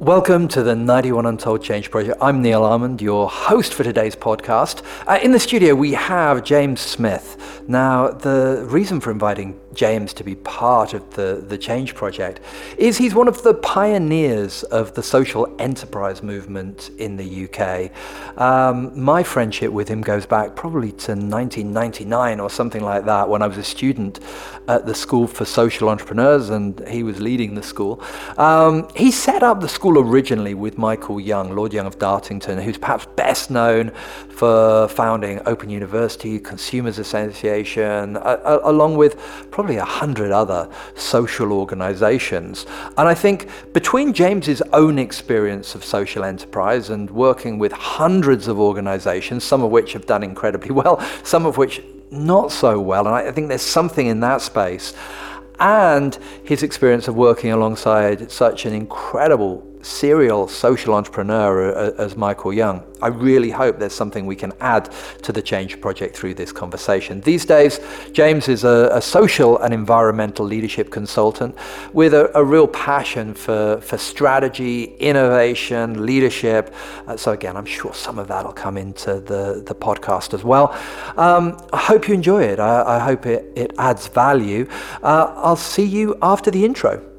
Welcome to the 91 Untold Change Project. I'm Neil Almond, your host for today's podcast. Uh, in the studio, we have James Smith. Now, the reason for inviting James to be part of the, the Change Project is he's one of the pioneers of the social enterprise movement in the UK. Um, my friendship with him goes back probably to 1999 or something like that when I was a student at the School for Social Entrepreneurs and he was leading the school. Um, he set up the school school originally with Michael Young, Lord Young of Dartington, who's perhaps best known for founding Open University, Consumers Association, along with probably a hundred other social organizations. And I think between James's own experience of social enterprise and working with hundreds of organizations, some of which have done incredibly well, some of which not so well, and I think there's something in that space and his experience of working alongside such an incredible serial social entrepreneur uh, as Michael Young. I really hope there's something we can add to the Change Project through this conversation. These days, James is a, a social and environmental leadership consultant with a, a, real passion for, for strategy, innovation, leadership. Uh, so, again, I'm sure some of that will come into the, the podcast as well. Um, I hope you enjoy it. I, I hope it, it adds value. Uh, I'll see you after the intro.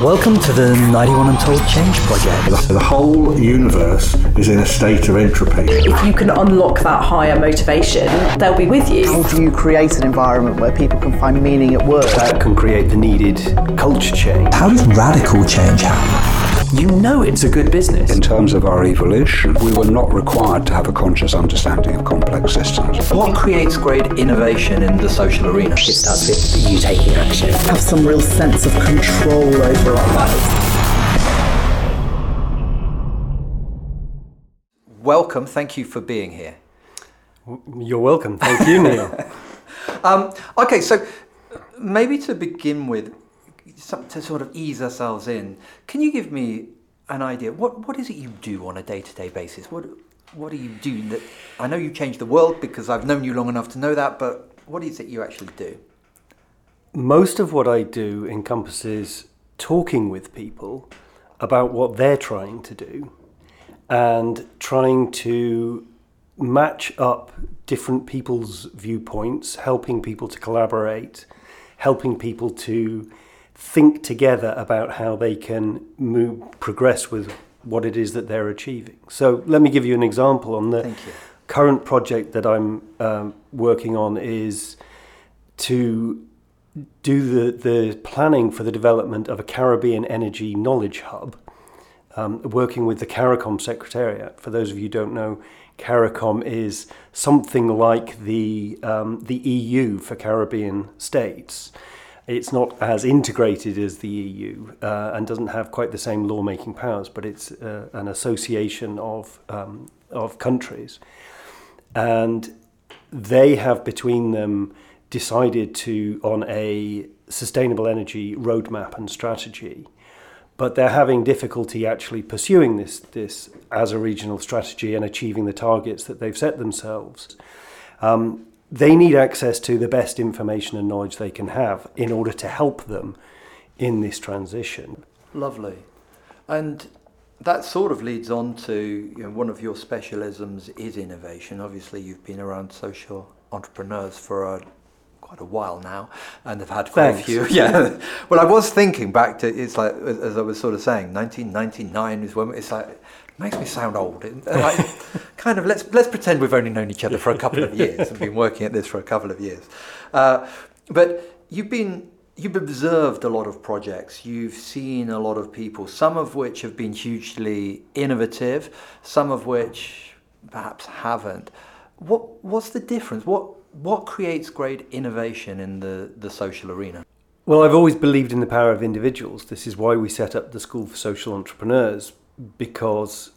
Welcome to the 91 Untold Change Project. The whole universe is in a state of entropy. If you can unlock that higher motivation, they'll be with you. How do you create an environment where people can find meaning at work? That can create the needed culture change. How does radical change happen? You know it's a good business. In terms of our evolution, we were not required to have a conscious understanding of complex systems. What creates great innovation in the social arena? It starts with you taking action. Have some real sense of control over our lives. Welcome. Thank you for being here. You're welcome. Thank you, Neil. um, okay, so maybe to begin with, to sort of ease ourselves in, can you give me an idea? What what is it you do on a day to day basis? What what do you doing? That I know you change the world because I've known you long enough to know that, but what is it you actually do? Most of what I do encompasses talking with people about what they're trying to do and trying to match up different people's viewpoints, helping people to collaborate, helping people to think together about how they can move, progress with what it is that they're achieving. So let me give you an example on the current project that I'm um, working on is to do the, the planning for the development of a Caribbean energy knowledge hub, um, working with the CARICOM Secretariat. For those of you who don't know, CARICOM is something like the, um, the EU for Caribbean states it's not as integrated as the EU uh, and doesn't have quite the same lawmaking powers, but it's uh, an association of um, of countries, and they have between them decided to on a sustainable energy roadmap and strategy, but they're having difficulty actually pursuing this this as a regional strategy and achieving the targets that they've set themselves. Um, they need access to the best information and knowledge they can have in order to help them in this transition. Lovely. And that sort of leads on to you know, one of your specialisms is innovation. Obviously, you've been around social entrepreneurs for a, quite a while now and have had quite Thanks. a few. Yeah. well, I was thinking back to it's like as I was sort of saying, 1999 is when it's like makes me sound old. like, kind of let's let's pretend we've only known each other for a couple of years and been working at this for a couple of years. Uh, but you've been you've observed a lot of projects. You've seen a lot of people, some of which have been hugely innovative, some of which perhaps haven't. What what's the difference? What what creates great innovation in the, the social arena? Well, I've always believed in the power of individuals. This is why we set up the School for Social Entrepreneurs because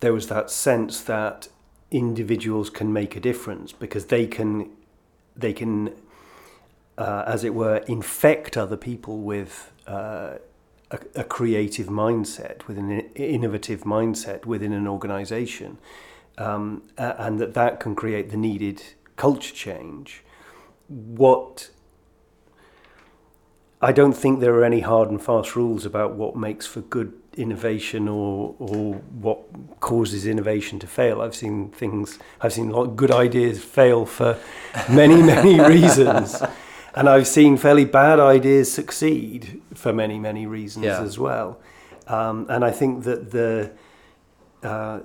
there was that sense that individuals can make a difference because they can they can uh, as it were infect other people with uh, a, a, creative mindset with an innovative mindset within an organization um, and that that can create the needed culture change. What I don't think there are any hard and fast rules about what makes for good innovation or or what causes innovation to fail. I've seen things, I've seen a lot of good ideas fail for many many reasons, and I've seen fairly bad ideas succeed for many many reasons Yeah. as well. Um, and I think that the uh,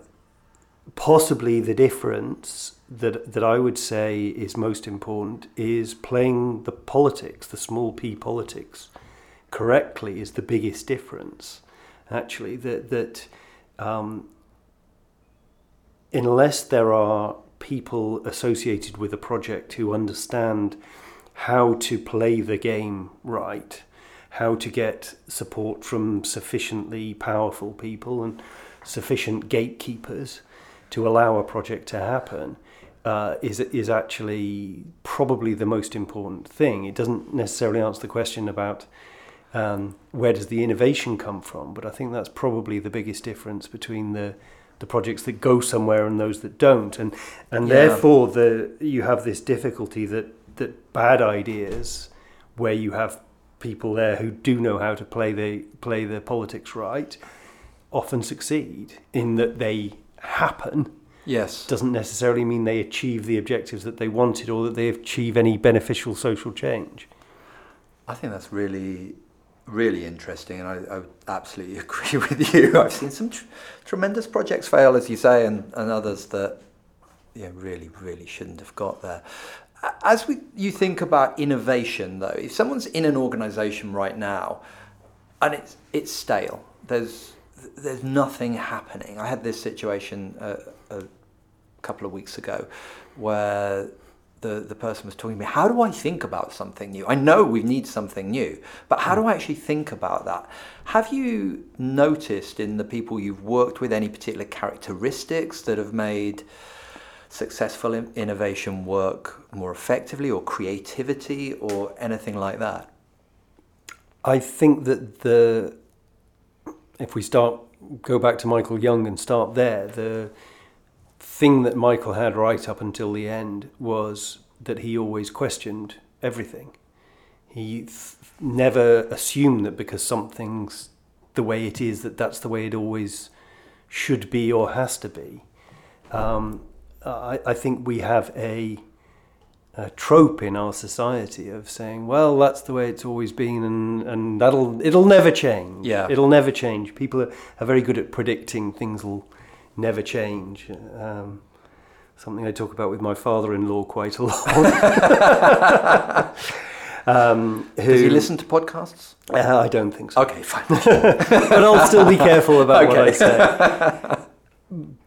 possibly the difference that that I would say is most important is playing the politics, the small p politics, correctly is the biggest difference. Actually, that that um, unless there are people associated with a project who understand how to play the game right, how to get support from sufficiently powerful people and sufficient gatekeepers to allow a project to happen, uh, is is actually probably the most important thing. It doesn't necessarily answer the question about um, where does the innovation come from, but I think that's probably the biggest difference between the the projects that go somewhere and those that don't, and and Yeah. therefore the you have this difficulty that that bad ideas, where you have people there who do know how to play the play the politics right, often succeed in that they happen Yes. doesn't necessarily mean they achieve the objectives that they wanted or that they achieve any beneficial social change. I think that's really, really interesting, and I, I absolutely agree with you. I've seen some tr- tremendous projects fail, as you say, and, and others that yeah, really, really shouldn't have got there. As we, you think about innovation, though, if someone's in an organisation right now and it's it's stale, there's there's nothing happening. I had this situation uh, a couple of weeks ago where the, the person was talking to me, how do I think about something new? I know we need something new, but how do I actually think about that? Have you noticed in the people you've worked with any particular characteristics that have made successful in- innovation work more effectively or creativity or anything like that? I think that the if we start go back to Michael Young and start there, the thing that Michael had right up until the end was that he always questioned everything. He th- never assumed that because something's the way it is that that's the way it always should be or has to be. Um, I, I think we have a a trope in our society of saying, "Well, that's the way it's always been, and, and that'll it'll never change. Yeah. it'll never change." People are, are very good at predicting things will never change. Um, something I talk about with my father-in-law quite a lot. um, who, Does he listen to podcasts? Uh, I don't think so Okay, fine. but I'll still be careful about what I say.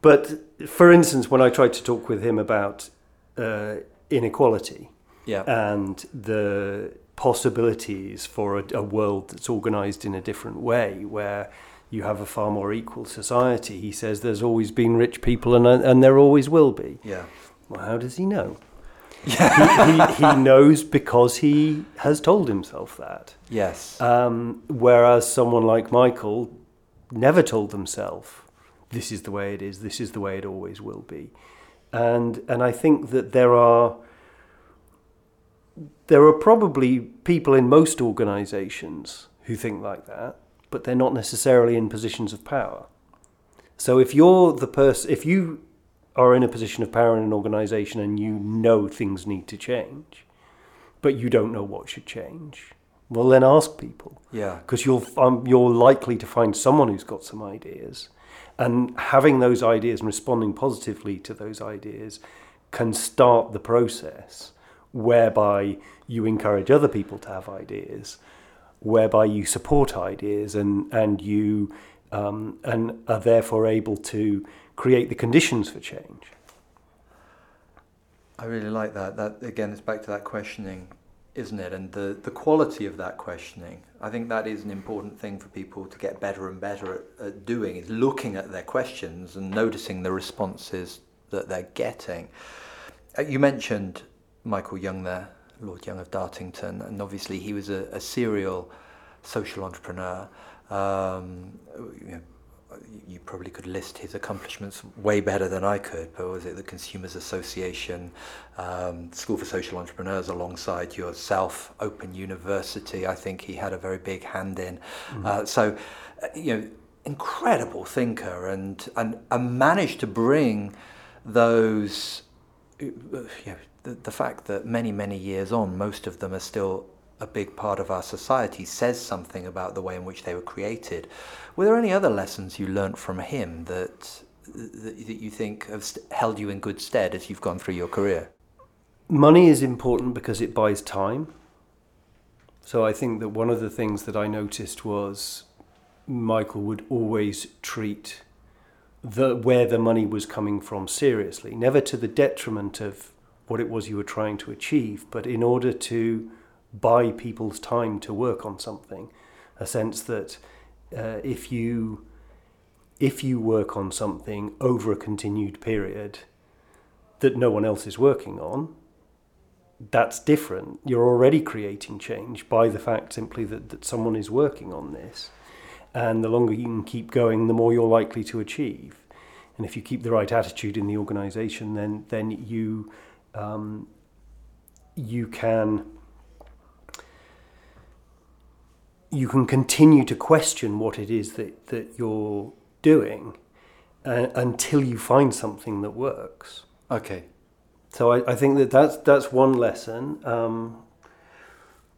But for instance, when I tried to talk with him about uh, inequality yeah. and the possibilities for a, a world that's organized in a different way, where you have a far more equal society, he says there's always been rich people and, and there always will be. yeah. Well, how does he know? he, he, he knows because he has told himself that. Yes. Um, whereas someone like Michael never told themselves, this is the way it is, this is the way it always will be. And, and I think that there are, there are probably people in most organizations who think like that, but they're not necessarily in positions of power. So if you're the person, if you are in a position of power in an organization and you know things need to change, but you don't know what should change, well then ask people yeah. because you'll um, you're likely to find someone who's got some ideas, and having those ideas and responding positively to those ideas can start the process whereby you encourage other people to have ideas, whereby you support ideas and and you um, and are therefore able to create the conditions for change. I really like that. That again, it's back to that questioning, isn't it? And the, the quality of that questioning. I think that is an important thing for people to get better and better at, at doing. Is looking at their questions and noticing the responses that they're getting. Uh, you mentioned Michael Young there, Lord Young of Dartington, and obviously he was a, a serial social entrepreneur. Um, you know, you probably could list his accomplishments way better than I could, but was it the Consumers Association, um, School for Social Entrepreneurs alongside yourself, Open University, I think he had a very big hand in. Mm. Uh, so, uh, you know, incredible thinker and, and, and managed to bring those, uh, you know, the, the fact that many, many years on, most of them are still a big part of our society says something about the way in which they were created. Were there any other lessons you learnt from him that that, you think have held you in good stead as you've gone through your career? Money is important because it buys time. So I think that one of the things that I noticed was Michael would always treat the where the money was coming from seriously, never to the detriment of what it was you were trying to achieve, but in order to buy people's time to work on something. A sense that uh, if you if you work on something over a continued period that no one else is working on, that's different. You're already creating change by the fact simply that, that someone is working on this. And the longer you can keep going, the more you're likely to achieve. And if you keep the right attitude in the organization, then, then you, um, you can you can continue to question what it is that, that you're doing uh, until you find something that works. Okay. So I, I think that that's, that's one lesson. Um,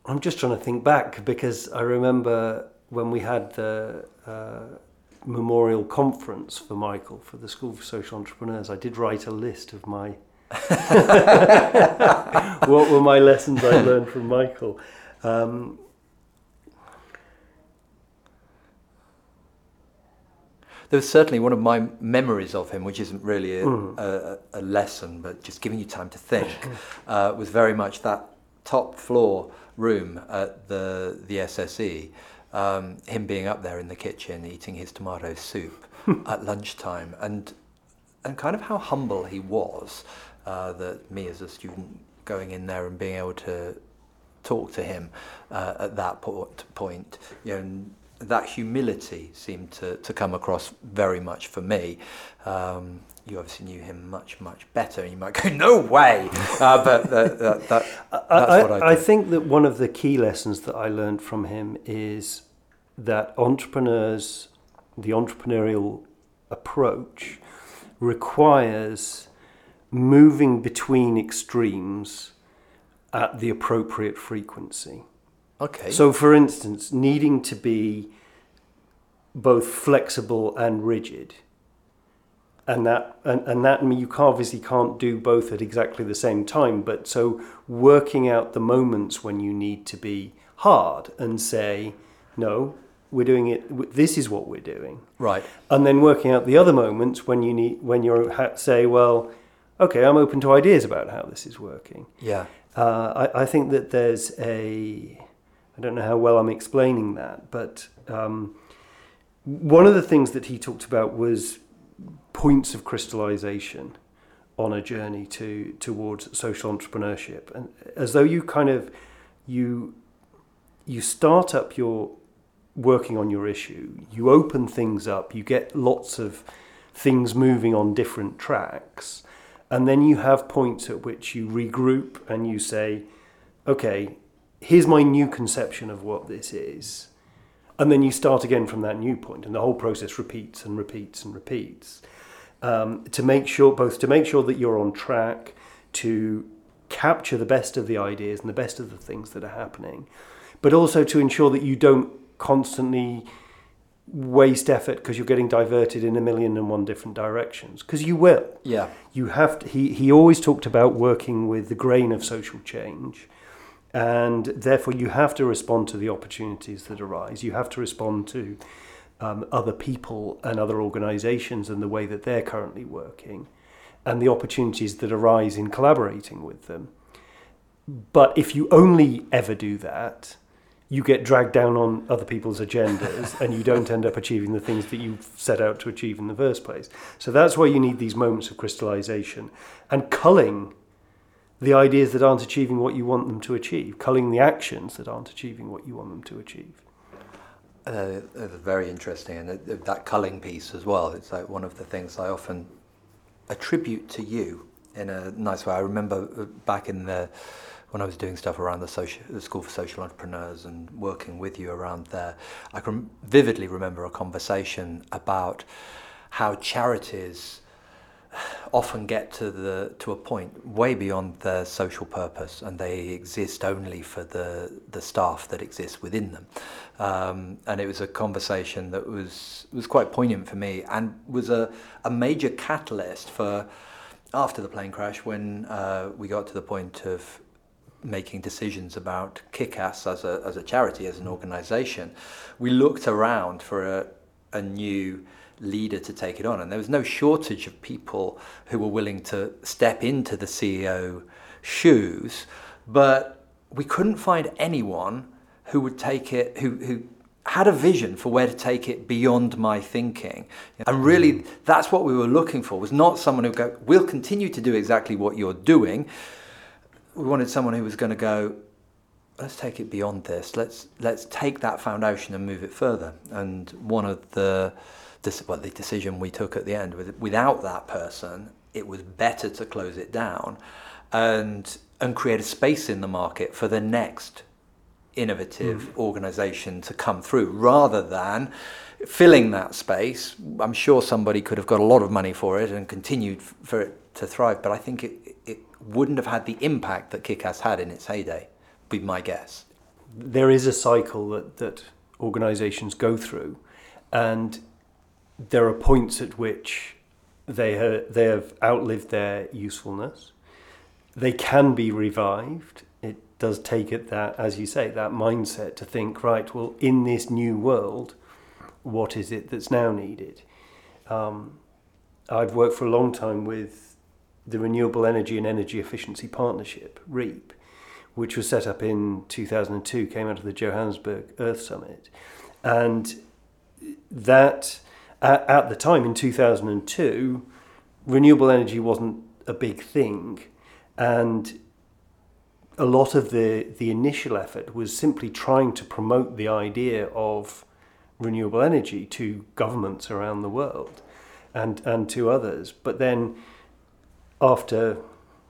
I'm just trying to think back because I remember when we had the uh, memorial conference for Michael for the School for Social Entrepreneurs, I did write a list of my what were my lessons I learned from Michael. Um, was certainly one of my memories of him, which isn't really a, mm. a, a lesson, but just giving you time to think, uh, was very much that top floor room at the the SSE. Um, him being up there in the kitchen eating his tomato soup at lunchtime, and and kind of how humble he was. Uh, that me as a student going in there and being able to talk to him uh, at that point, you know, that humility seemed to, to come across very much for me. Um, you obviously knew him much, much better. You might go, no way. Uh, but that, that, that, that's I, what I, I think that one of the key lessons that I learned from him is that entrepreneurs, the entrepreneurial approach, requires moving between extremes at the appropriate frequency. Okay. So, for instance, needing to be both flexible and rigid, and that and, and that I mean, you obviously can't do both at exactly the same time. But so working out the moments when you need to be hard and say, no, we're doing it. This is what we're doing. Right. And then working out the other moments when you need when you're say, well, okay, I'm open to ideas about how this is working. Yeah. Uh, I, I think that there's a I don't know how well I'm explaining that, but um, one of the things that he talked about was points of crystallization on a journey to towards social entrepreneurship, and as though you kind of you you start up your working on your issue, you open things up, you get lots of things moving on different tracks, and then you have points at which you regroup and you say, okay, here's my new conception of what this is. And then you start again from that new point, and the whole process repeats and repeats and repeats um, to make sure, both to make sure that you're on track, to capture the best of the ideas and the best of the things that are happening, but also to ensure that you don't constantly waste effort because you're getting diverted in a million and one different directions because you will yeah you have to he, he always talked about working with the grain of social change and therefore you have to respond to the opportunities that arise. You have to respond to um, other people and other organisations and the way that they're currently working, and the opportunities that arise in collaborating with them. But if you only ever do that, you get dragged down on other people's agendas and you don't end up achieving the things that you set out to achieve in the first place. So that's why you need these moments of crystallization and culling the ideas that aren't achieving what you want them to achieve, culling the actions that aren't achieving what you want them to achieve. Uh, very interesting, and that culling piece as well. It's like one of the things I often attribute to you in a nice way. I remember back in the when I was doing stuff around the, social, the School for Social Entrepreneurs and working with you around there, I can vividly remember a conversation about how charities often get to the to a point way beyond their social purpose, and they exist only for the the staff that exists within them. Um, and it was a conversation that was was quite poignant for me, and was a a major catalyst for after the plane crash when uh, we got to the point of making decisions about Kikass as a, as a charity, as an organization, we looked around for a, a new leader to take it on. And there was no shortage of people who were willing to step into the CEO shoes, but we couldn't find anyone who would take it, who, who had a vision for where to take it beyond my thinking. And really, mm. that's what we were looking for, was not someone who go, we'll continue to do exactly what you're doing. We wanted someone who was going to go, let's take it beyond this. Let's, let's take that foundation and move it further. And one of the, well, the decision we took at the end, was without that person, it was better to close it down and, and create a space in the market for the next innovative mm. organization to come through rather than filling that space. I'm sure somebody could have got a lot of money for it and continued for it to thrive, but I think it, it wouldn't have had the impact that Kikass had in its heyday, be my guess. There is a cycle that, that organizations go through, and there are points at which they, ha- they have outlived their usefulness. They can be revived It does take it that, as you say, that mindset to think, right, well, in this new world, what is it that's now needed? Um, I've worked for a long time with the Renewable Energy and Energy Efficiency Partnership, REEEP, which was set up in 2002, came out of the Johannesburg Earth Summit. And that, at, at the time in 2002, renewable energy wasn't a big thing. And a lot of the, the initial effort was simply trying to promote the idea of renewable energy to governments around the world and, and to others. But then, after,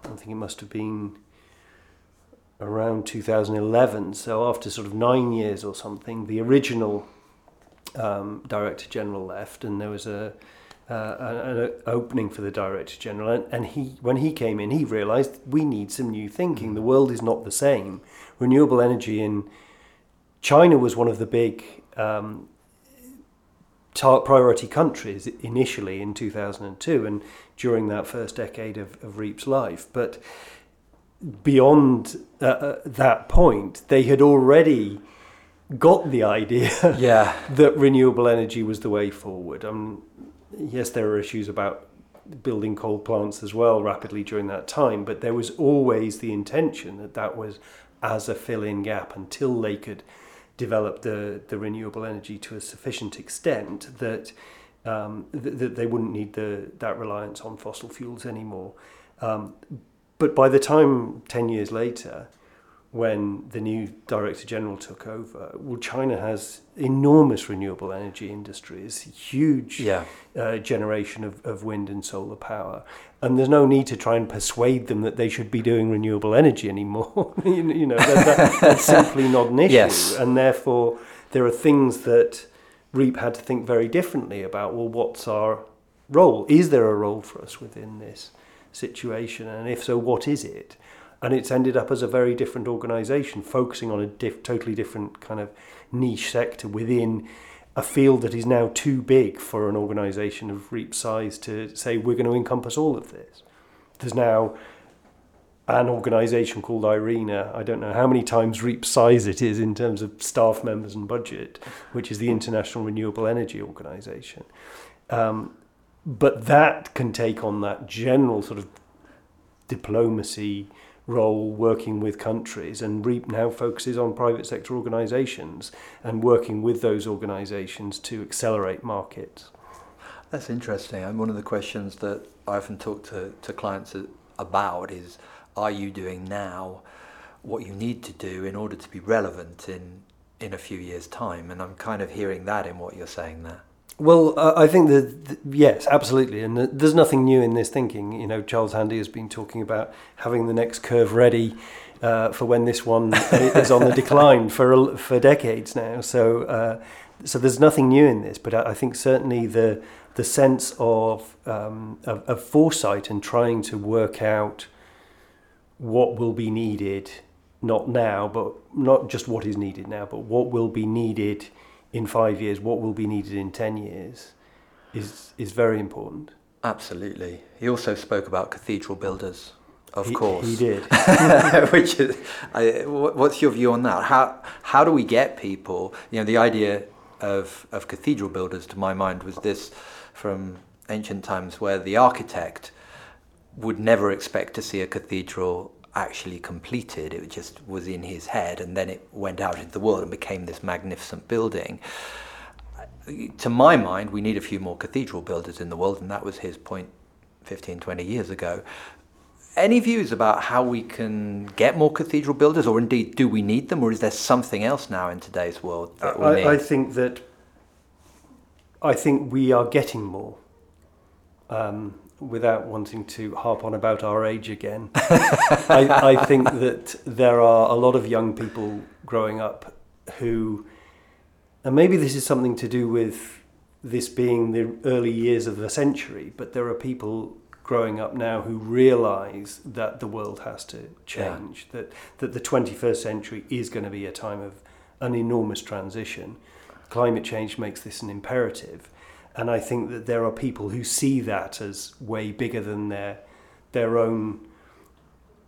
I think it must have been around 2011, so after sort of nine years or something, the original um, Director General left, and there was a uh, an opening for the director general, and, and he when he came in, he realised we need some new thinking. The world is not the same. Renewable energy in China was one of the big um, priority countries initially in 2002 and during that first decade of, of REEEP's life. But beyond uh, uh, that point, they had already got the idea yeah. that renewable energy was the way forward. Um, yes, there are issues about building coal plants as well rapidly during that time, but there was always the intention that that was as a fill-in gap until they could develop the, the renewable energy to a sufficient extent that um, th- that they wouldn't need the that reliance on fossil fuels anymore. Um, but by the time ten years later, when the new director general took over, well, China has enormous renewable energy industries, huge yeah. uh, generation of, of wind and solar power, and there's no need to try and persuade them that they should be doing renewable energy anymore. you, you, know, that, that, that's simply not an issue, yes. and therefore there are things that REEEP had to think very differently about. Well, what's our role? Is there a role for us within this situation, and if so, what is it? And it's ended up as a very different organization focusing on a diff- totally different kind of niche sector within a field that is now too big for an organization of REEEP size to say we're going to encompass all of this. There's now an organization called IRENA. I don't know how many times REEEP size it is in terms of staff members and budget, which is the International Renewable Energy Organization. Um, but that can take on that general sort of diplomacy role working with countries, and REEEP now focuses on private sector organisations and working with those organisations to accelerate markets. That's interesting. And one of the questions that I often talk to, to clients about is are you doing now what you need to do in order to be relevant in in a few years' time, and I'm kind of hearing that in what you're saying there. Well, uh, I think that yes, absolutely, and th- there's nothing new in this thinking. You know, Charles Handy has been talking about having the next curve ready uh, for when this one is on the decline for for decades now. So, uh, so there's nothing new in this, but I, I think certainly the the sense of, um, of of foresight and trying to work out what will be needed, not now, but not just what is needed now, but what will be needed in five years, what will be needed in 10 years, is, is very important. Absolutely. He also spoke about cathedral builders, of He- course. he did. Which is, I, what's your view on that? How how do we get people? You know, the idea of of cathedral builders, to my mind, was this from ancient times, where the architect would never expect to see a cathedral actually completed. It just was in his head, and then it went out into the world and became this magnificent building. To my mind, we need a few more cathedral builders in the world, and that was his point 15, 20 years ago. Any views about how we can get more cathedral builders, or indeed, do we need them, or is there something else now in today's world that we need? I, I think that I think we are getting more. Um, without wanting to harp on about our age again, I, I think that there are a lot of young people growing up who, and maybe this is something to do with this being the early years of the century, but there are people growing up now who realize that the world has to change, that, that the 21st century is going to be a time of an enormous transition. Climate change makes this an imperative. And I think that there are people who see that as way bigger than their, their own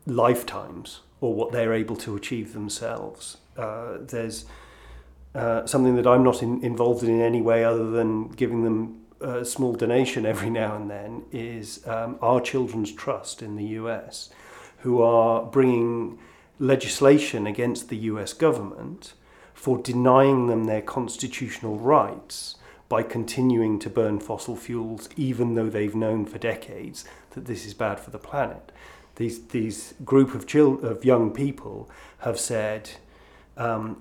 lifetimes or what they're able to achieve themselves. Uh, there's uh, something that I'm not in, involved in in any way other than giving them a small donation every now and then is um, Our Children's Trust in the US, who are bringing legislation against the US government for denying them their constitutional rights by continuing to burn fossil fuels, even though they've known for decades that this is bad for the planet. These, these group of, of young people have said, um,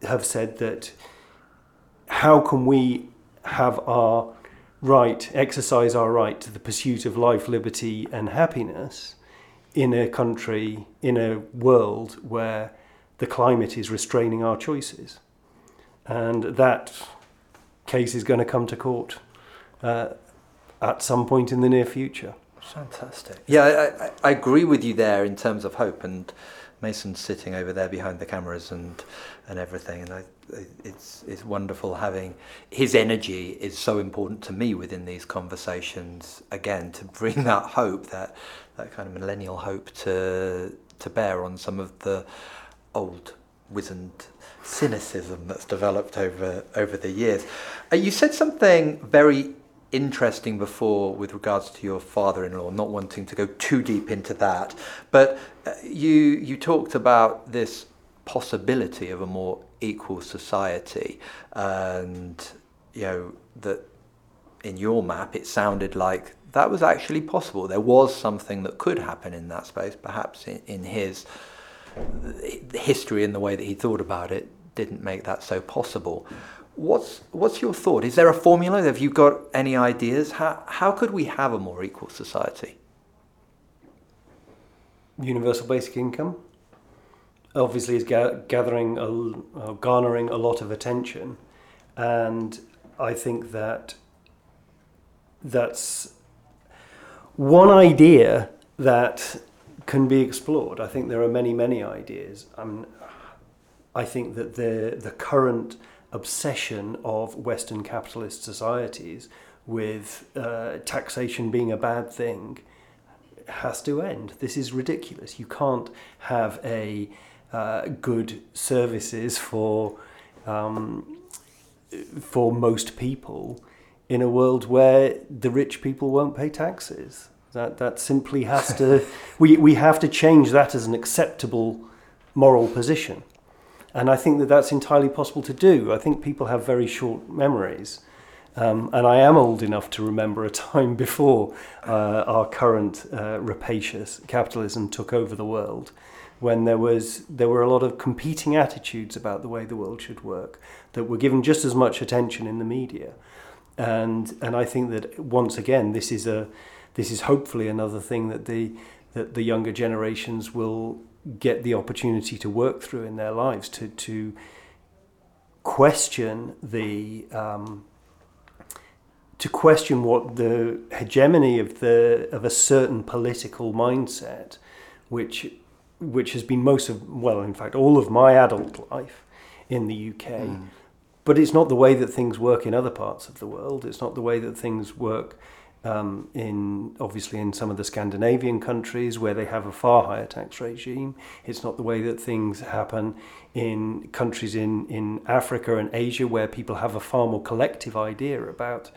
have said that how can we have our right, exercise our right to the pursuit of life, liberty, and happiness in a country, in a world where the climate is restraining our choices? And that case is going to come to court uh, at some point in the near future. Fantastic. Yeah, I, I, agree with you there in terms of hope, and Mason's sitting over there behind the cameras and and everything, and I- it's it's wonderful having his energy is so important to me within these conversations. Again, to bring that hope, that that kind of millennial hope to to bear on some of the old wizened cynicism that's developed over over the years. Uh, you said something very interesting before with regards to your father-in-law, not wanting to go too deep into that, but uh, you you talked about this possibility of a more equal society, and you know that in your map it sounded like that was actually possible. There was something that could happen in that space, perhaps in, in his history and the way that he thought about it didn't make that so possible. What's what's your thought? Is there a formula? Have you got any ideas? How how could we have a more equal society? universal basic income obviously is ga- gathering a, uh, garnering a lot of attention and I think that that's one idea that can be explored I think there are many many ideas I think that the the current obsession of Western capitalist societies with uh, taxation being a bad thing has to end. This is ridiculous. You can't have a uh, good services for um, for most people in a world where the rich people won't pay taxes. That that simply has to. we we have to change that as an acceptable moral position, and I think that that's entirely possible to do. I think people have very short memories. Um, and I am old enough to remember a time before uh, our current uh, rapacious capitalism took over the world, when there was there were a lot of competing attitudes about the way the world should work that were given just as much attention in the media and and I think that once again this is a this is hopefully another thing that the that the younger generations will get the opportunity to work through in their lives to to question the um, to question what the hegemony of the of a certain political mindset, which which has been most of well, in fact, all of my adult life in the UK. Mm. But it's not the way that things work in other parts of the world. It's not the way that things work um, in obviously in some of the Scandinavian countries where they have a far higher tax regime. It's not the way that things happen in countries in, in Africa and Asia where people have a far more collective idea about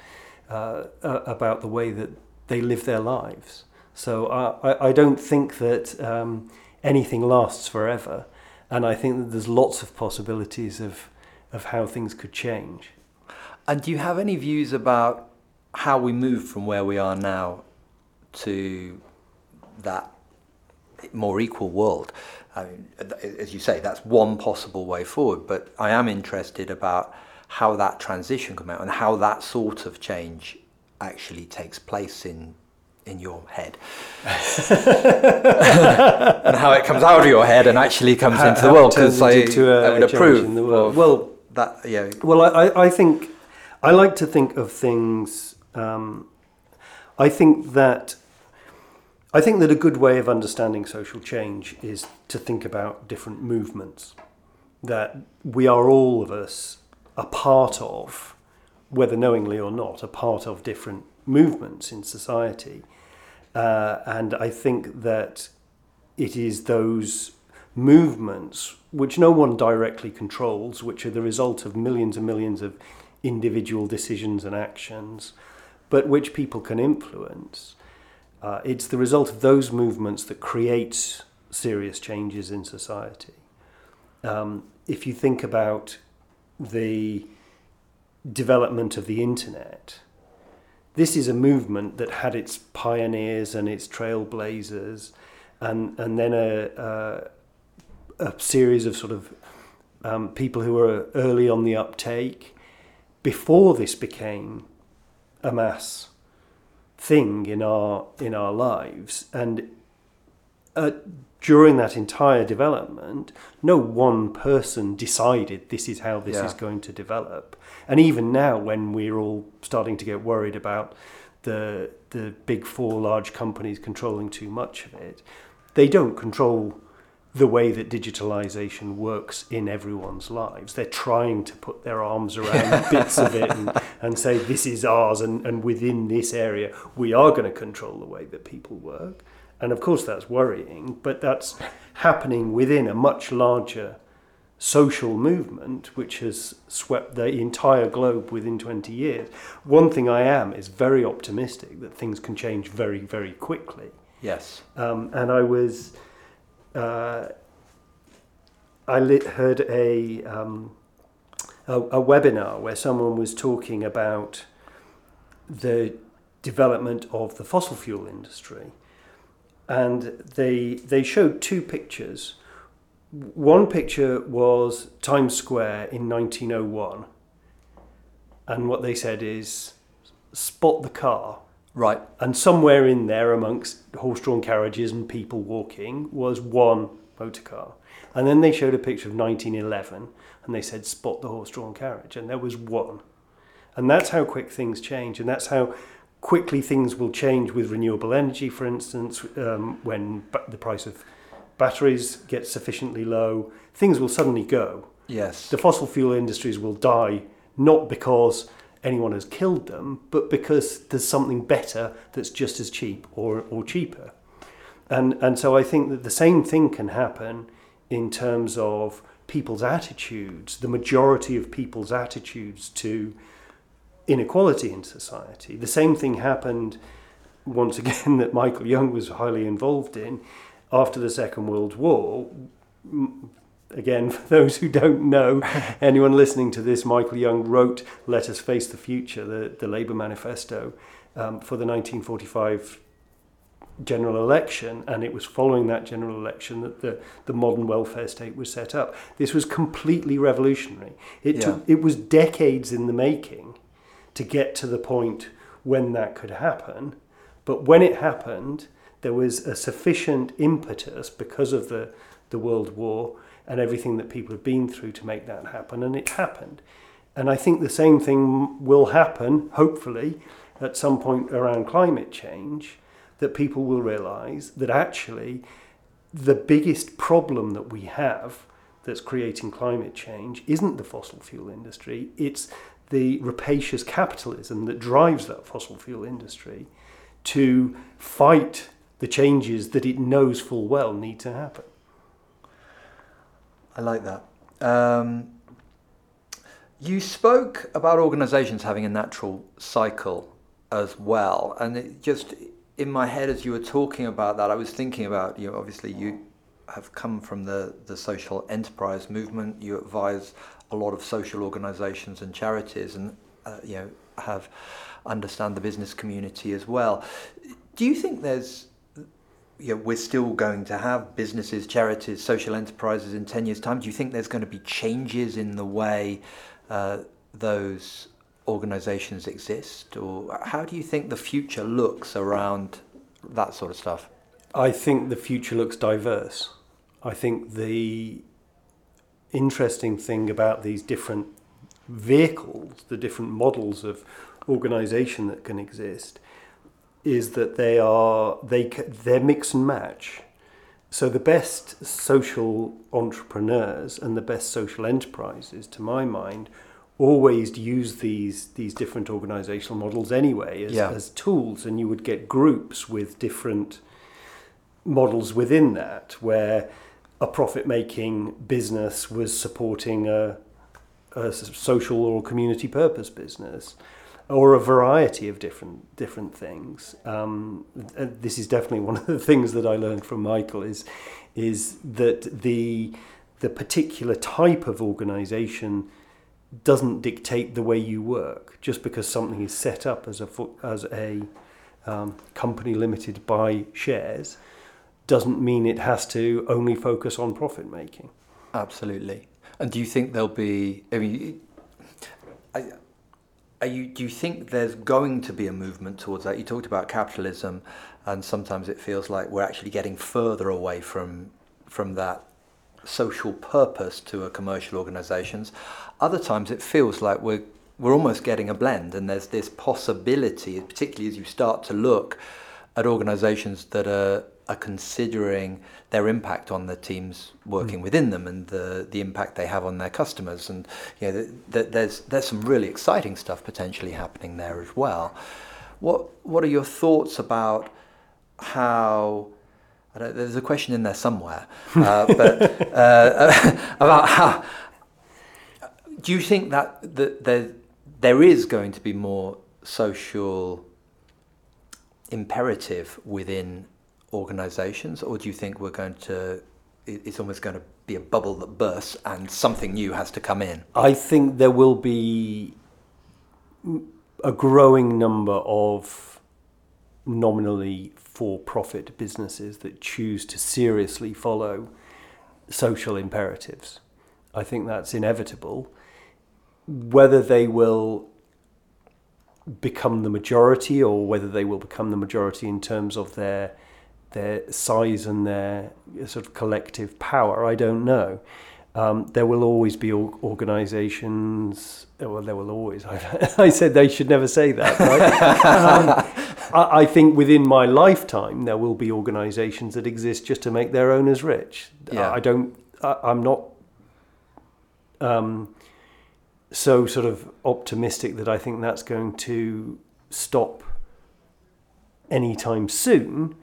uh, uh, about the way that they live their lives. So I, I don't think that um, anything lasts forever, and I think that there's lots of possibilities of of how things could change. And do you have any views about how we move from where we are now to that more equal world? I mean, as you say, that's one possible way forward. But I am interested about how that transition come out and how that sort of change actually takes place in in your head and how it comes out of your head and actually comes how, into the world because I, I would approve well that yeah well I, I think I like to think of things um, I think that I think that a good way of understanding social change is to think about different movements that we are all of us a part of, whether knowingly or not, a part of different movements in society. Uh, and I think that it is those movements which no one directly controls, which are the result of millions and millions of individual decisions and actions, but which people can influence. Uh, it's the result of those movements that creates serious changes in society. Um, if you think about the development of the internet. This is a movement that had its pioneers and its trailblazers, and and then a a, a series of sort of um, people who were early on the uptake. Before this became a mass thing in our in our lives, and uh, during that entire development, no one person decided this is how this yeah. is going to develop. And even now, when we're all starting to get worried about the the big four large companies controlling too much of it, they don't control the way that digitalization works in everyone's lives. They're trying to put their arms around bits of it and, and say, this is ours, and, and within this area, we are going to control the way that people work. And of course, that's worrying, but that's happening within a much larger social movement which has swept the entire globe within 20 years. One thing I am is very optimistic that things can change very, very quickly. Yes. Um, and I was, uh, I lit, heard a, um, a, a webinar where someone was talking about the development of the fossil fuel industry and they they showed two pictures. One picture was Times Square in 1901, and what they said is spot the car. Right. And somewhere in there, amongst horse-drawn carriages and people walking, was one motor car. And then they showed a picture of 1911, and they said spot the horse-drawn carriage, and there was one. And that's how quick things change, and that's how quickly things will change with renewable energy, for instance, um, when the price of batteries gets sufficiently low, things will suddenly go. Yes. The fossil fuel industries will die not because anyone has killed them, but because there's something better that's just as cheap or, or cheaper. And, and so I think that the same thing can happen in terms of people's attitudes, the majority of people's attitudes to inequality in society. The same thing happened once again that Michael Young was highly involved in after the Second World War. Again, for those who don't know, anyone listening to this, Michael Young wrote Let Us Face the Future, the, the Labour Manifesto, um, for the 1945 general election, and it was following that general election that the, the modern welfare state was set up. This was completely revolutionary. It Yeah. took it was decades in the making to get to the point when that could happen. But when it happened, there was a sufficient impetus because of the, the World War and everything that people have been through to make that happen, and it happened. And I think the same thing will happen, hopefully, at some point around climate change, that people will realize that actually the biggest problem that we have that's creating climate change isn't the fossil fuel industry, it's the rapacious capitalism that drives that fossil fuel industry to fight the changes that it knows full well need to happen. I like that. Um, you spoke about organisations having a natural cycle as well, and it just in my head as you were talking about that, I was thinking about you. Know, obviously, you have come from the the social enterprise movement. You advise a lot of social organisations and charities, and uh, you know have understand the business community as well. Do you think there's you know, we're still going to have businesses, charities, social enterprises in 10 years' time. Do you think there's going to be changes in the way uh, those organizations exist? Or how do you think the future looks around that sort of stuff? I think the future looks diverse. I think the interesting thing about these different vehicles, the different models of organization that can exist, is that they are they they're mix and match. So the best social entrepreneurs and the best social enterprises, to my mind, always use these these different organizational models anyway as, Yeah. as tools, and you would get groups with different models within that, where a profit-making business was supporting a social or community purpose business, or a variety of different different things. Um, this is definitely one of the things that I learned from Michael is is that the the particular type of organisation doesn't dictate the way you work. Just because something is set up as a as a um, company limited by shares doesn't mean it has to only focus on profit making. Absolutely. And do you think there'll be? I mean, I, you? Do you think there's going to be a movement towards that? You talked about capitalism, and sometimes it feels like we're actually getting further away from from that social purpose to a commercial organisations. Other times it feels like we're we're almost getting a blend, and there's this possibility, particularly as you start to look at organisations that are are considering their impact on the teams working within them and the the impact they have on their customers, and you know, th- th- there's there's some really exciting stuff potentially happening there as well. What what are your thoughts about how? I don't, there's a question in there somewhere, uh, but uh, about how do you think that, that there there is going to be more social imperative within organizations or do you think we're going to it's almost going to be a bubble that bursts and something new has to come in I think there will be a growing number of nominally for profit businesses that choose to seriously follow social imperatives. I think that's inevitable. Whether they will become the majority or whether they will become the majority in terms of their their size and their sort of collective power, I don't know. Um, there will always be organisations. Well, there will always. I, I said they should never say that. Right? um, I, I think within my lifetime there will be organisations that exist just to make their owners rich. Yeah. I, I don't. I, I'm not. Um, so sort of optimistic that I think that's going to stop anytime soon.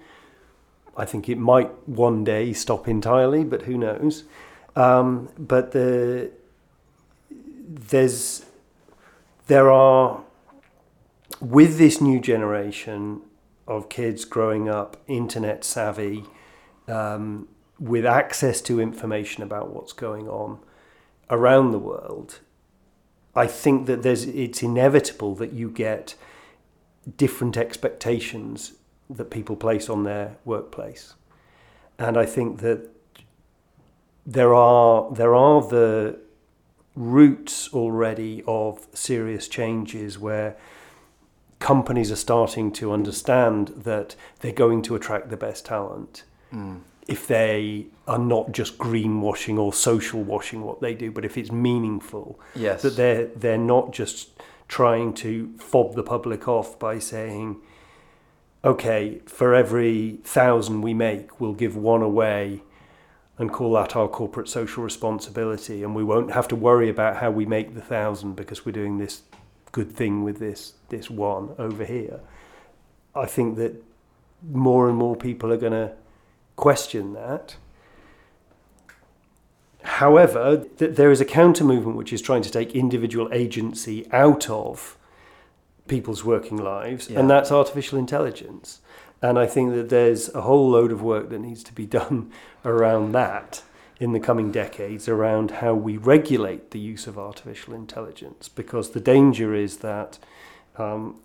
I think it might one day stop entirely, but who knows? Um, but the there's there are with this new generation of kids growing up internet savvy um, with access to information about what's going on around the world I think that there's it's inevitable that you get different expectations that people place on their workplace. And I think that there are there are the roots already of serious changes where companies are starting to understand that they're going to attract the best talent Mm. if they are not just greenwashing or social washing what they do, but if it's meaningful. Yes. That they're they're not just trying to fob the public off by saying, okay, for every thousand we make, we'll give one away and call that our corporate social responsibility, and we won't have to worry about how we make the thousand because we're doing this good thing with this this one over here. I think that more and more people are going to question that. However, th- there is a counter movement which is trying to take individual agency out of people's working lives, Yeah. and that's artificial intelligence. And I think that there's a whole load of work that needs to be done around that in the coming decades around how we regulate the use of artificial intelligence, because the danger is that um,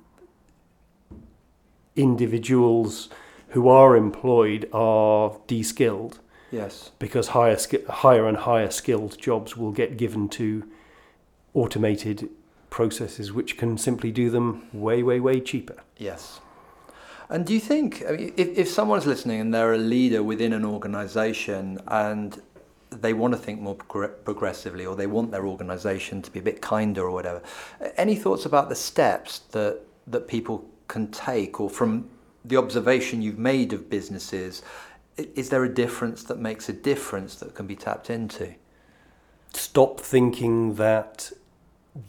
individuals who are employed are de-skilled Yes. because higher higher and higher skilled jobs will get given to automated processes which can simply do them way way way cheaper. Yes. And do you think, I mean, if, if someone's listening and they're a leader within an organization and they want to think more progr- progressively or they want their organization to be a bit kinder or whatever, any thoughts about the steps that, that people can take or from the observation you've made of businesses, is there a difference that makes a difference that can be tapped into? Stop thinking that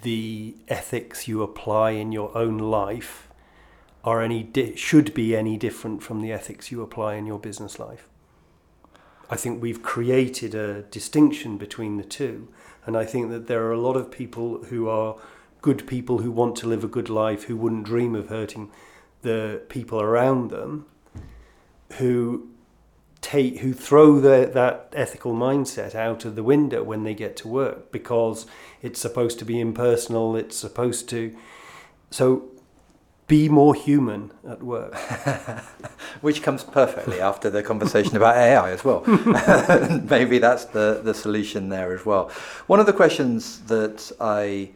the ethics you apply in your own life are any di- should be any different from the ethics you apply in your business life. I think we've created a distinction between the two, and I think that there are a lot of people who are good people who want to live a good life, who wouldn't dream of hurting the people around them, who take who throw the, that ethical mindset out of the window when they get to work because it's supposed to be impersonal. It's supposed to so be more human at work. Which comes perfectly after the conversation about AI as well. Maybe that's the, the solution there as well. One of the questions that I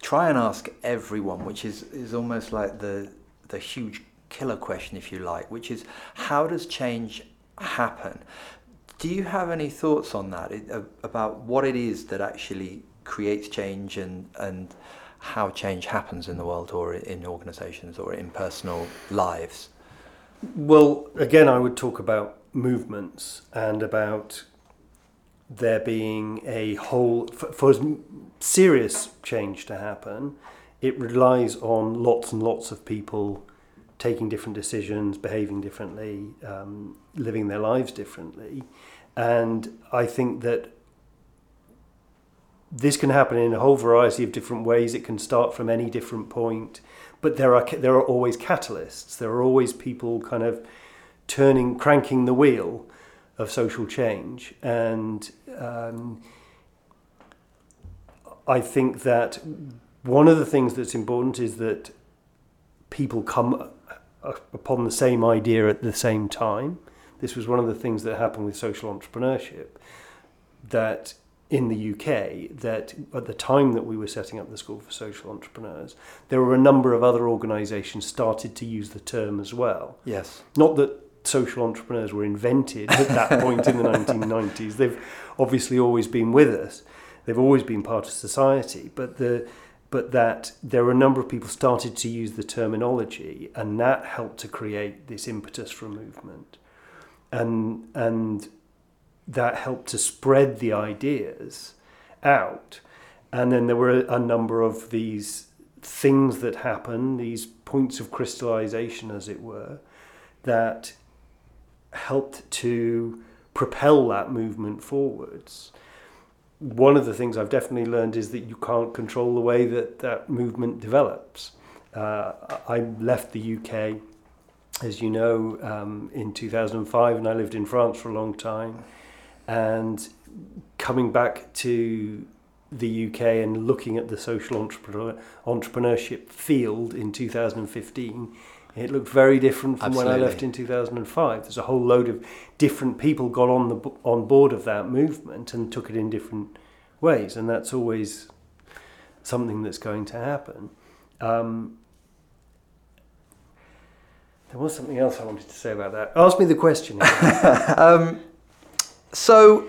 try and ask everyone, which is, is almost like the, the huge killer question, if you like, which is how does change happen? Do you have any thoughts on that, about what it is that actually creates change and, and how change happens in the world or in organizations or in personal lives? Well, again, I would talk about movements and about there being a whole for, for serious change to happen. It relies on lots and lots of people taking different decisions, behaving differently, um, living their lives differently, and I think that this can happen in a whole variety of different ways. It can start from any different point, but there are there are always catalysts. There are always people kind of turning, cranking the wheel of social change, and um, I think that one of the things that's important is that people come upon the same idea at the same time. This was one of the things that happened with social entrepreneurship. That in the UK, that at the time that we were setting up the School for Social Entrepreneurs, there were a number of other organisations started to use the term as well. Yes. Not that social entrepreneurs were invented at that point in the 1990s. They've obviously always been with us. They've always been part of society. But the but that there were a number of people started to use the terminology, and that helped to create this impetus for a movement, and and that helped to spread the ideas out. And then there were a, a number of these things that happen, these points of crystallization, as it were, that helped to propel that movement forwards. One of the things I've definitely learned is that you can't control the way that that movement develops. Uh, I left the UK, as you know, um, in 2005, and I lived in France for a long time. And coming back to the UK and looking at the social entrepreneur, entrepreneurship field in 2015, It looked very different from when I left in 2005. There's a whole load of different people got on the on board of that movement and took it in different ways, and that's always something that's going to happen. Um, there was something else I wanted to say about that. Ask me the question. Um, so,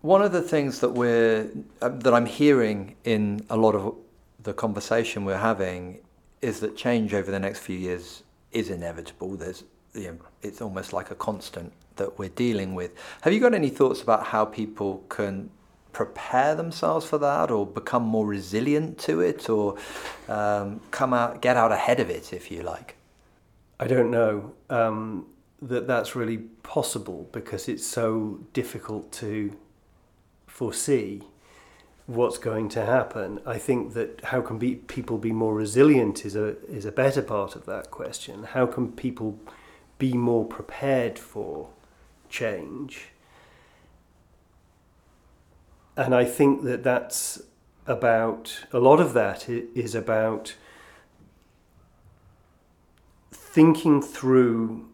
one of the things that we're uh, that I'm hearing in a lot of the conversation we're having is that change over the next few years is inevitable. There's, you know, it's almost like a constant that we're dealing with. Have you got any thoughts about how people can prepare themselves for that, or become more resilient to it, or um, come out, get out ahead of it, if you like? I don't know um, that that's really possible because it's so difficult to foresee what's going to happen. I think that how can be, people be more resilient is a is a better part of that question. How can people be more prepared for change? And I think that that's about a lot of that is about thinking through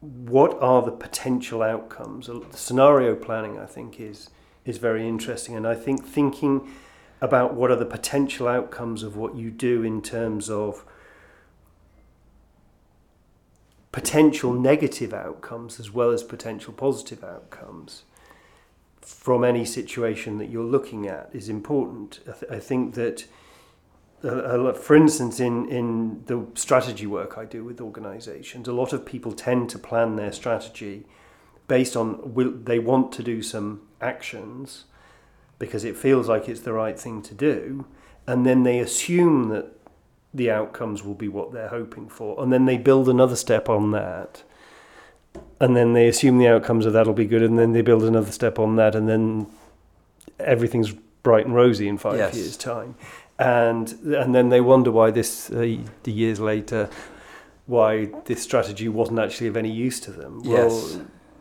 what are the potential outcomes. Scenario planning, I think, is is very interesting, and I think thinking about what are the potential outcomes of what you do in terms of potential negative outcomes as well as potential positive outcomes from any situation that you're looking at is important. I, th- I think that uh, a for instance, in, in the strategy work I do with organizations, a lot of people tend to plan their strategy based on will, they want to do some actions because it feels like it's the right thing to do, and then they assume that the outcomes will be what they're hoping for, and then they build another step on that, and then they assume the outcomes of that'll be good, and then they build another step on that, and then everything's bright and rosy in five Yes. years' time and and then they wonder why this uh, the years later why this strategy wasn't actually of any use to them. Yes.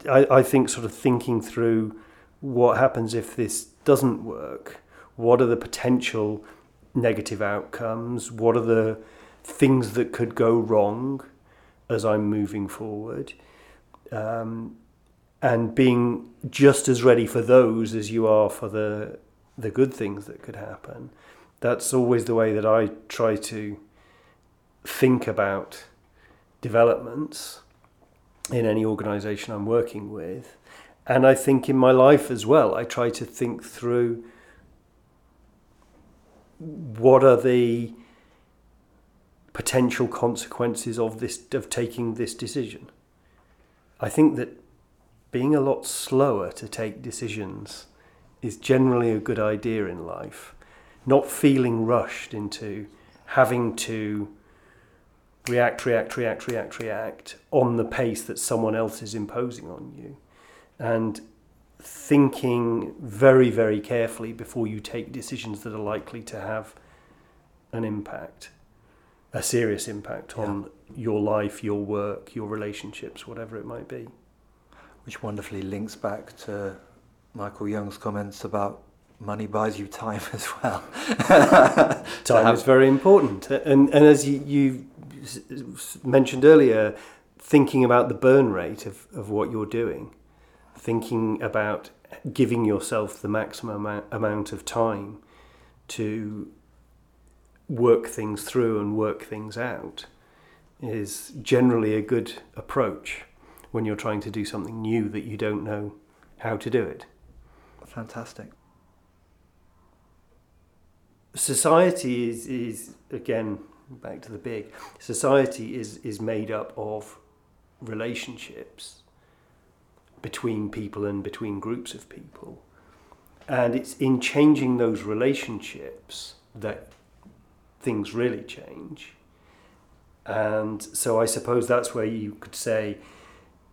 Well, I, I think sort of thinking through what happens if this doesn't work, what are the potential negative outcomes, what are the things that could go wrong as I'm moving forward, um, and being just as ready for those as you are for the the good things that could happen. That's always the way that I try to think about developments in any organization I'm working with. And I think in my life as well, I try to think through what are the potential consequences of this of taking this decision. I think that being a lot slower to take decisions is generally a good idea in life not feeling rushed into having to react, react, react, react, react on the pace that someone else is imposing on you. And thinking very, very carefully before you take decisions that are likely to have an impact, a serious impact on your life, your work, your relationships, whatever it might be. Which wonderfully links back to Michael Young's comments about money buys you time as well. Time is very important, and and as you, you mentioned earlier, thinking about the burn rate of, of what you're doing, thinking about giving yourself the maximum amount, of time to work things through and work things out is generally a good approach when you're trying to do something new that you don't know how to do it. Fantastic. society is is again back to the big society is is made up of relationships between people and between groups of people and it's in changing those relationships that things really change and so i suppose that's where you could say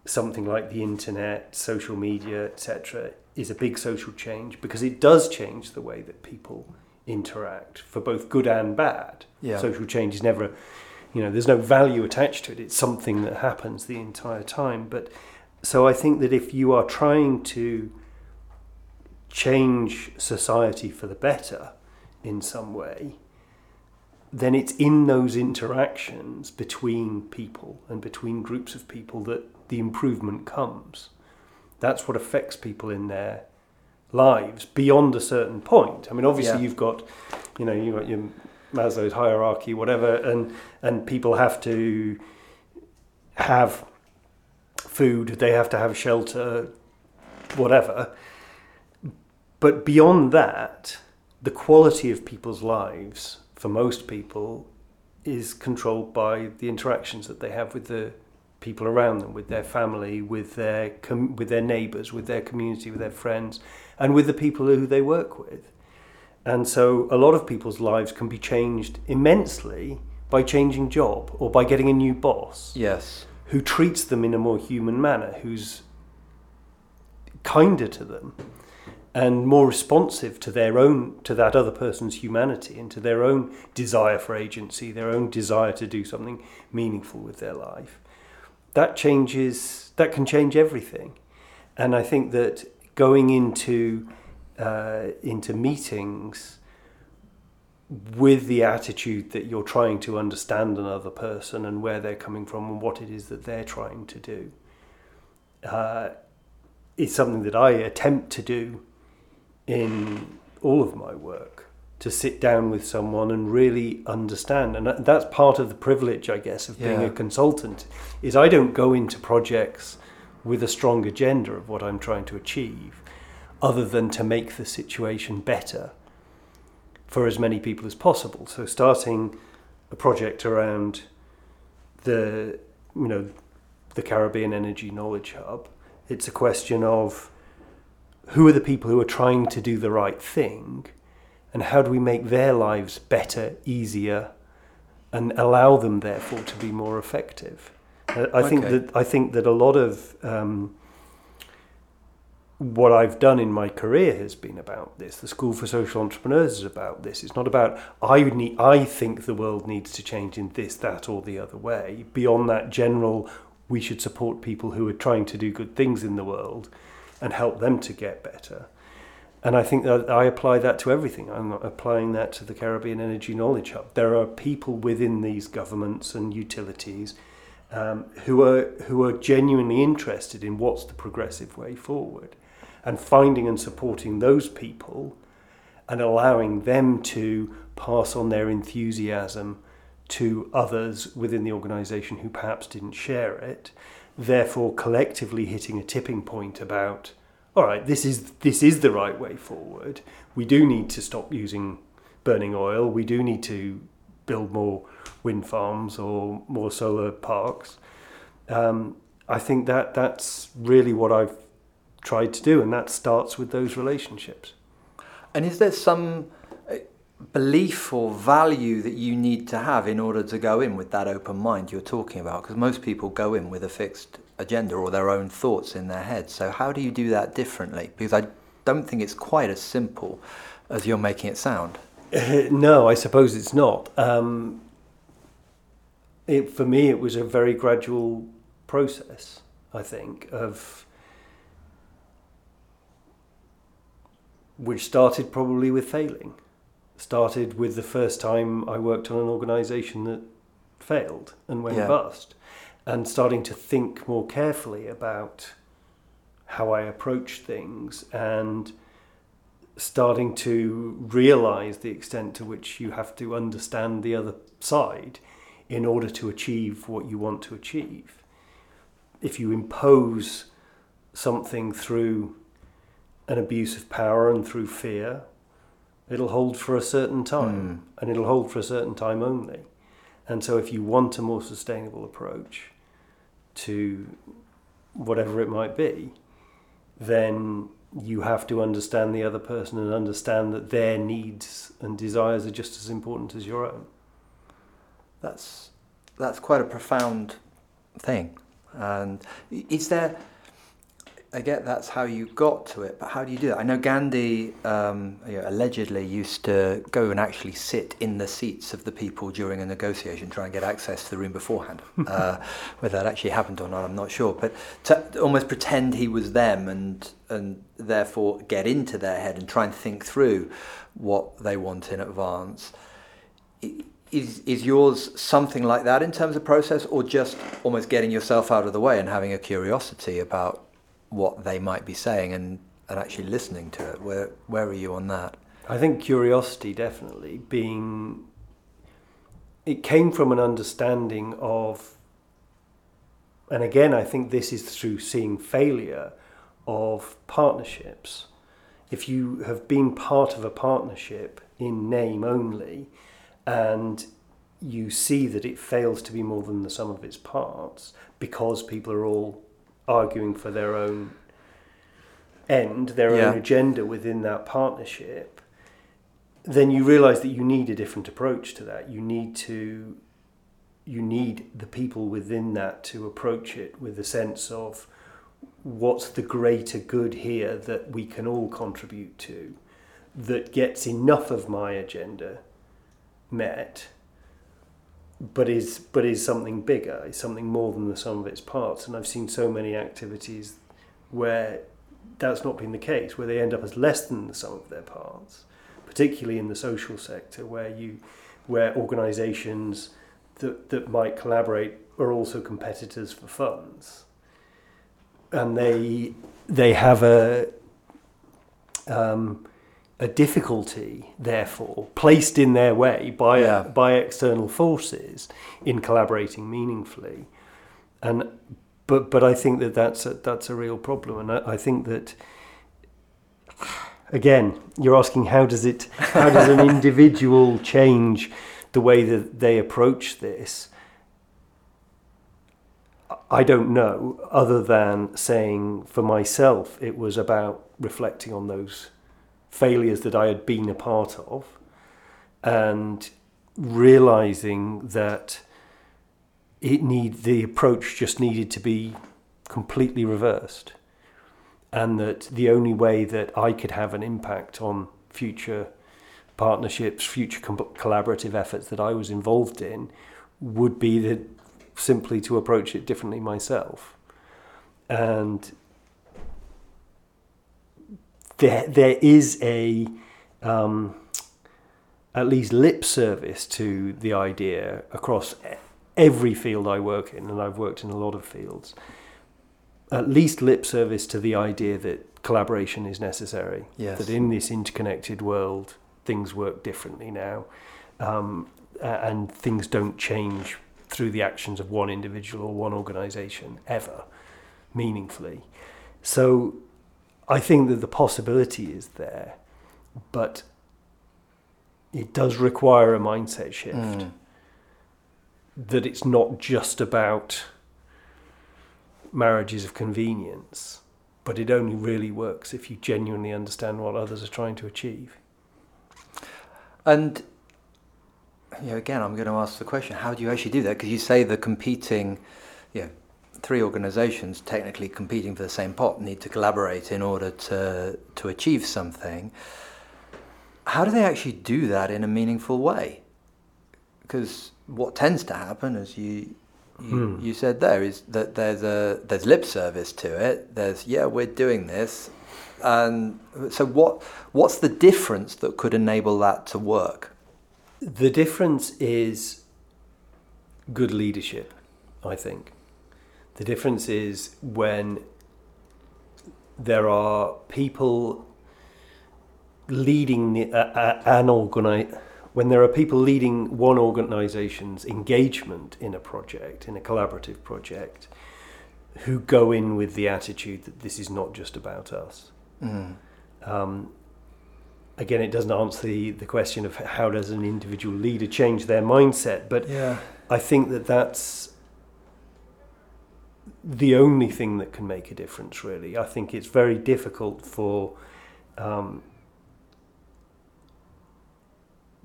something like the internet social media etc is a big social change because it does change the way that people interact for both good and bad. Yeah. Social change is never, you know, there's no value attached to it. It's something that happens the entire time. But so I think that if you are trying to change society for the better in some way, then it's in those interactions between people and between groups of people that the improvement comes. That's what affects people in their lives beyond a certain point. I mean, obviously, Yeah. you've got, you know, you've got your Maslow's hierarchy, whatever, and and people have to have food, they have to have shelter, whatever. But beyond that, the quality of people's lives for most people is controlled by the interactions that they have with the people around them, with their family, with their com- with their neighbours, with their community, with their friends, and with the people who they work with. And so, a lot of people's lives can be changed immensely by changing job or by getting a new boss Yes. Who treats them in a more human manner, who's kinder to them and more responsive to their own to that other person's humanity and to their own desire for agency, their own desire to do something meaningful with their life. That changes that can change everything. And I think that going into uh, into meetings with the attitude that you're trying to understand another person and where they're coming from and what it is that they're trying to do uh, is something that I attempt to do in all of my work to sit down with someone and really understand and that's part of the privilege I guess of being Yeah. a consultant is I don't go into projects with a strong agenda of what I'm trying to achieve other than to make the situation better for as many people as possible. So starting a project around the you know the Caribbean Energy Knowledge Hub, it's a question of who are the people who are trying to do the right thing and how do we make their lives better, easier and allow them therefore to be more effective. I think Okay. that I think that a lot of um, what I've done in my career has been about this. The School for Social Entrepreneurs is about this. It's not about I need, I think the world needs to change in this, that, or the other way. Beyond that general, we should support people who are trying to do good things in the world and help them to get better. And I think that I apply that to everything. I'm applying that to the Caribbean Energy Knowledge Hub. There are people within these governments and utilities um, who are who are genuinely interested in what's the progressive way forward, and finding and supporting those people, and allowing them to pass on their enthusiasm to others within the organisation who perhaps didn't share it, therefore collectively hitting a tipping point about all right, this is this is the right way forward. We do need to stop using burning oil. We do need to build more wind farms or more solar parks. Um, I think that that's really what I've tried to do, and that starts with those relationships. And is there some uh, belief or value that you need to have in order to go in with that open mind you're talking about? Because most people go in with a fixed agenda or their own thoughts in their head. So how do you do that differently? Because I don't think it's quite as simple as you're making it sound. No, I suppose it's not. Um, it, for me, it was a very gradual process, I think, of which started probably with failing. Started with the first time I worked on an organisation that failed and went Yeah. bust, and starting to think more carefully about how I approach things and starting to realize the extent to which you have to understand the other side in order to achieve what you want to achieve. If you impose something through an abuse of power and through fear, it'll hold for a certain time hmm. and it'll hold for a certain time only. And so, if you want a more sustainable approach to whatever it might be, then you have to understand the other person and understand that their needs and desires are just as important as your own. That's that's quite a profound thing. And is there? I get that's how you got to it, but how do you do that? I know Gandhi um, you know, allegedly used to go and actually sit in the seats of the people during a negotiation, try and get access to the room beforehand. uh, whether that actually happened or not, I'm not sure. But to almost pretend he was them and and therefore get into their head and try and think through what they want in advance. Is is yours something like that in terms of process, or just almost getting yourself out of the way and having a curiosity about what they might be saying and, and actually listening to it? Where where are you on that? I think curiosity definitely being it came from an understanding of and again I think this is through seeing failure of partnerships. If you have been part of a partnership in name only and you see that it fails to be more than the sum of its parts because people are all arguing for their own end, their Yeah. own agenda within that partnership, then you realize that you need a different approach to that. You need to you need the people within that to approach it with a sense of what's the greater good here that we can all contribute to that gets enough of my agenda met but is but is something bigger is something more than the sum of its parts. And i've seen so many activities where that's not been the case where they end up as less than the sum of their parts particularly in the social sector where you where organizations that, that might collaborate are also competitors for funds. And they they have a um, a difficulty, therefore, placed in their way by Yeah. by external forces in collaborating meaningfully, and but but I think that that's a, that's a real problem, and I, I think that again, you're asking how does it how does an individual change the way that they approach this? I don't know, other than saying for myself, it was about reflecting on those failures that I had been a part of and realizing that it need the approach just needed to be completely reversed and that the only way that I could have an impact on future partnerships, future collaborative efforts that I was involved in would be that simply to approach it differently myself. And there, there is a um, at least lip service to the idea across every field I work in, and I've worked in a lot of fields. At least lip service to the idea that collaboration is necessary. Yes. That in this interconnected world, things work differently now, um, and things don't change through the actions of one individual or one organisation ever, meaningfully. So I think that the possibility is there, but it does require a mindset shift. Mm. That it's not just about marriages of convenience, but it only really works if you genuinely understand what others are trying to achieve. And you know, again, I'm going to ask the question: How do you actually do that? Because you say the competing, you know, three organisations technically competing for the same pot need to collaborate in order to to achieve something. How do they actually do that in a meaningful way? Because what tends to happen, as you you, hmm. you said there, is that there's a there's lip service to it. There's yeah, we're doing this, and so what what's the difference that could enable that to work? The difference is good leadership, I think. The difference is when there are people leading the, uh, an organi- when there are people leading one organization's engagement in a project, in a collaborative project, who go in with the attitude that this is not just about us. Um, again, it doesn't answer the, the question of how does an individual leader change their mindset, but Yeah. I think that that's the only thing that can make a difference, really. I think it's very difficult for um,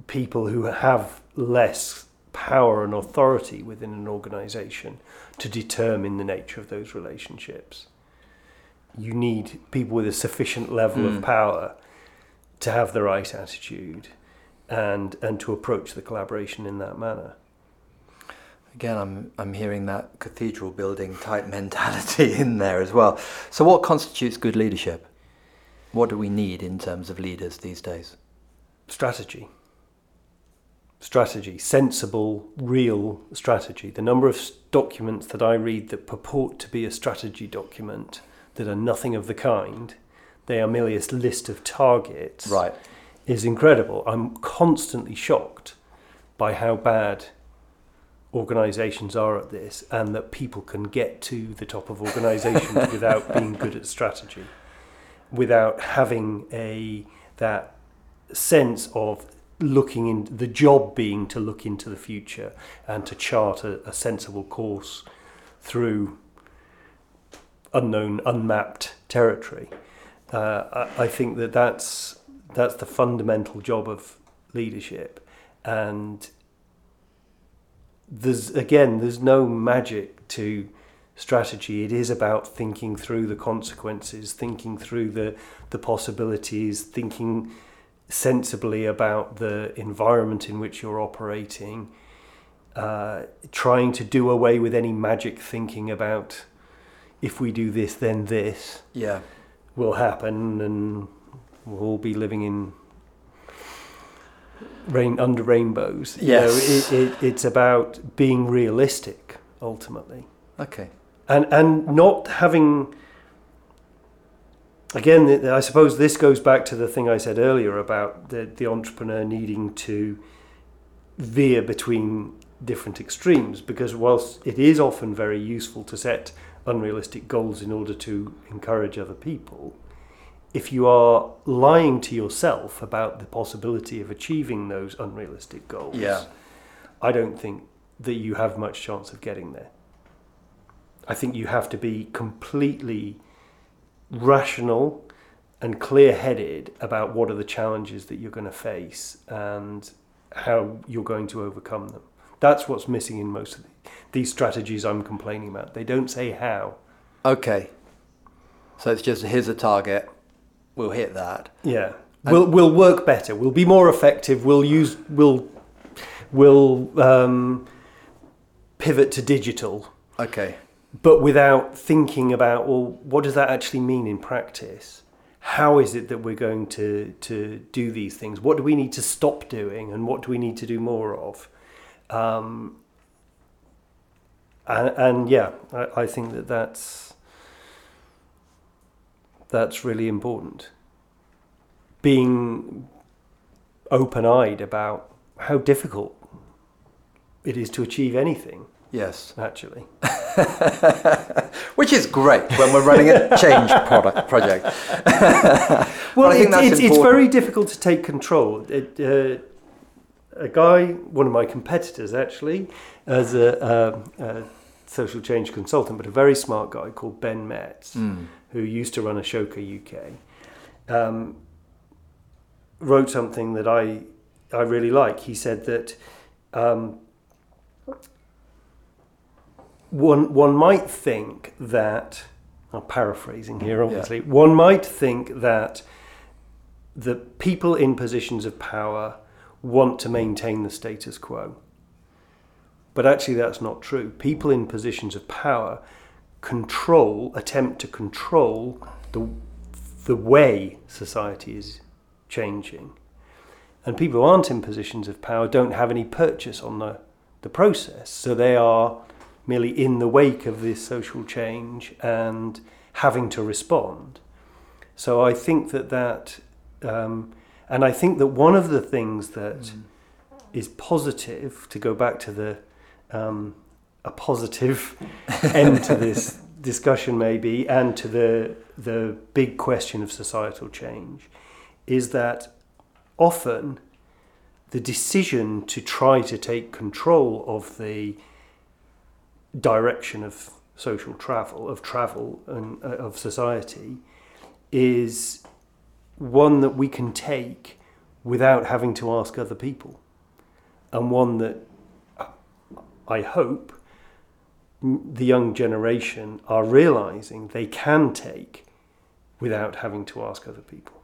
people who have less power and authority within an organization to determine the nature of those relationships. You need people with a sufficient level Mm. of power to have the right attitude and and to approach the collaboration in that manner. Again, I'm I'm hearing that cathedral building type mentality in there as well. So, what constitutes good leadership? What do we need in terms of leaders these days? Strategy. strategy, sensible, real strategy. The number of documents that I read that purport to be a strategy document that are nothing of the kind, they are merely a list of targets, Right. is incredible. I'm constantly shocked by how bad organizations are at this and that people can get to the top of organizations without being good at strategy without having a that sense of looking in the job being to look into the future and to chart a, a sensible course through unknown unmapped territory. Uh, I, I think that that's that's the fundamental job of leadership. And there's again there's no magic to strategy it is about thinking through the consequences thinking through the the possibilities thinking sensibly about the environment in which you're operating uh, trying to do away with any magic thinking about if we do this then this Yeah. will happen and we'll all be living in rain under rainbows. You know, Yes. it, it, it's about being realistic ultimately. Okay. And and not having again I suppose this goes back to the thing I said earlier about the, the entrepreneur needing to veer between different extremes because whilst it is often very useful to set unrealistic goals in order to encourage other people if you are lying to yourself about the possibility of achieving those unrealistic goals Yeah. I don't think that you have much chance of getting there. I think you have to be completely rational and clear headed about what are the challenges that you're going to face and how you're going to overcome them. That's what's missing in most of the, these strategies I'm complaining about. They don't say how. Okay. So it's just here's a target. We'll hit that. Yeah. We'll, we'll work better. We'll be more effective. We'll use, we'll, we'll um, pivot to digital. Okay. but without thinking about well what does that actually mean in practice how is it that we're going to to do these things what do we need to stop doing and what do we need to do more of um, and, and yeah I, I think that that's that's really important being open-eyed about how difficult it is to achieve anything Yes. actually Which is great when we're running a change product project. Well, it, it's, it's very difficult to take control. It, uh, a guy, one of my competitors actually, as a, uh, a social change consultant, but a very smart guy called Ben Metz, who used to run Ashoka UK, um, wrote something that I, I really like. He said that um, one, one might think that, I'm paraphrasing here obviously, one might think that the people in positions of power want to maintain the status quo. But actually, that's not true. People in positions of power control, attempt to control the, the way society is changing. And people who aren't in positions of power don't have any purchase on the, the process. So they are merely in the wake of this social change and having to respond. So I think that that, um, and I think that one of the things that is positive, to go back to the um, a positive end to this discussion, maybe, and to the the big question of societal change, is that often the decision to try to take control of the direction of social travel, of travel and uh, of society, is one that we can take without having to ask other people, and one that I hope the young generation are realizing they can take without having to ask other people.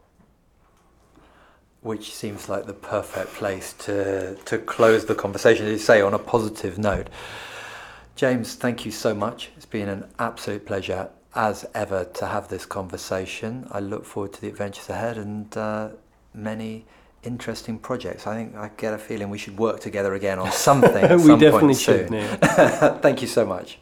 Which seems like the perfect place to, to close the conversation, as you say, on a positive note. James, thank you so much. It's been an absolute pleasure, as ever, to have this conversation. I look forward to the adventures ahead and uh, many interesting projects. I think I get a feeling we should work together again on something. we definitely should. Thank you so much.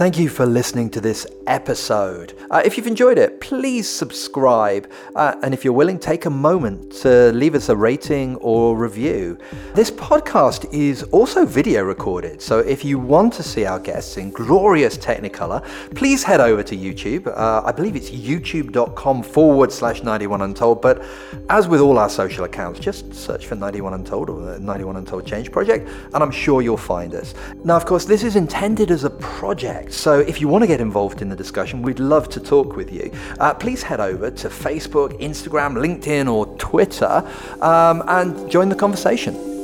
Thank you for listening to this episode. Uh, if you've enjoyed it, please subscribe. Uh, and if you're willing, take a moment to leave us a rating or review. This podcast is also video recorded. So if you want to see our guests in glorious Technicolor, please head over to YouTube. Uh, I believe it's youtube.com forward slash 91 Untold. But as with all our social accounts, just search for 91 Untold or the 91 Untold Change Project, and I'm sure you'll find us. Now, of course, this is intended as a project. So if you want to get involved in the discussion, we'd love to talk with you. Uh, please head over to Facebook, Instagram, LinkedIn, or Twitter um, and join the conversation.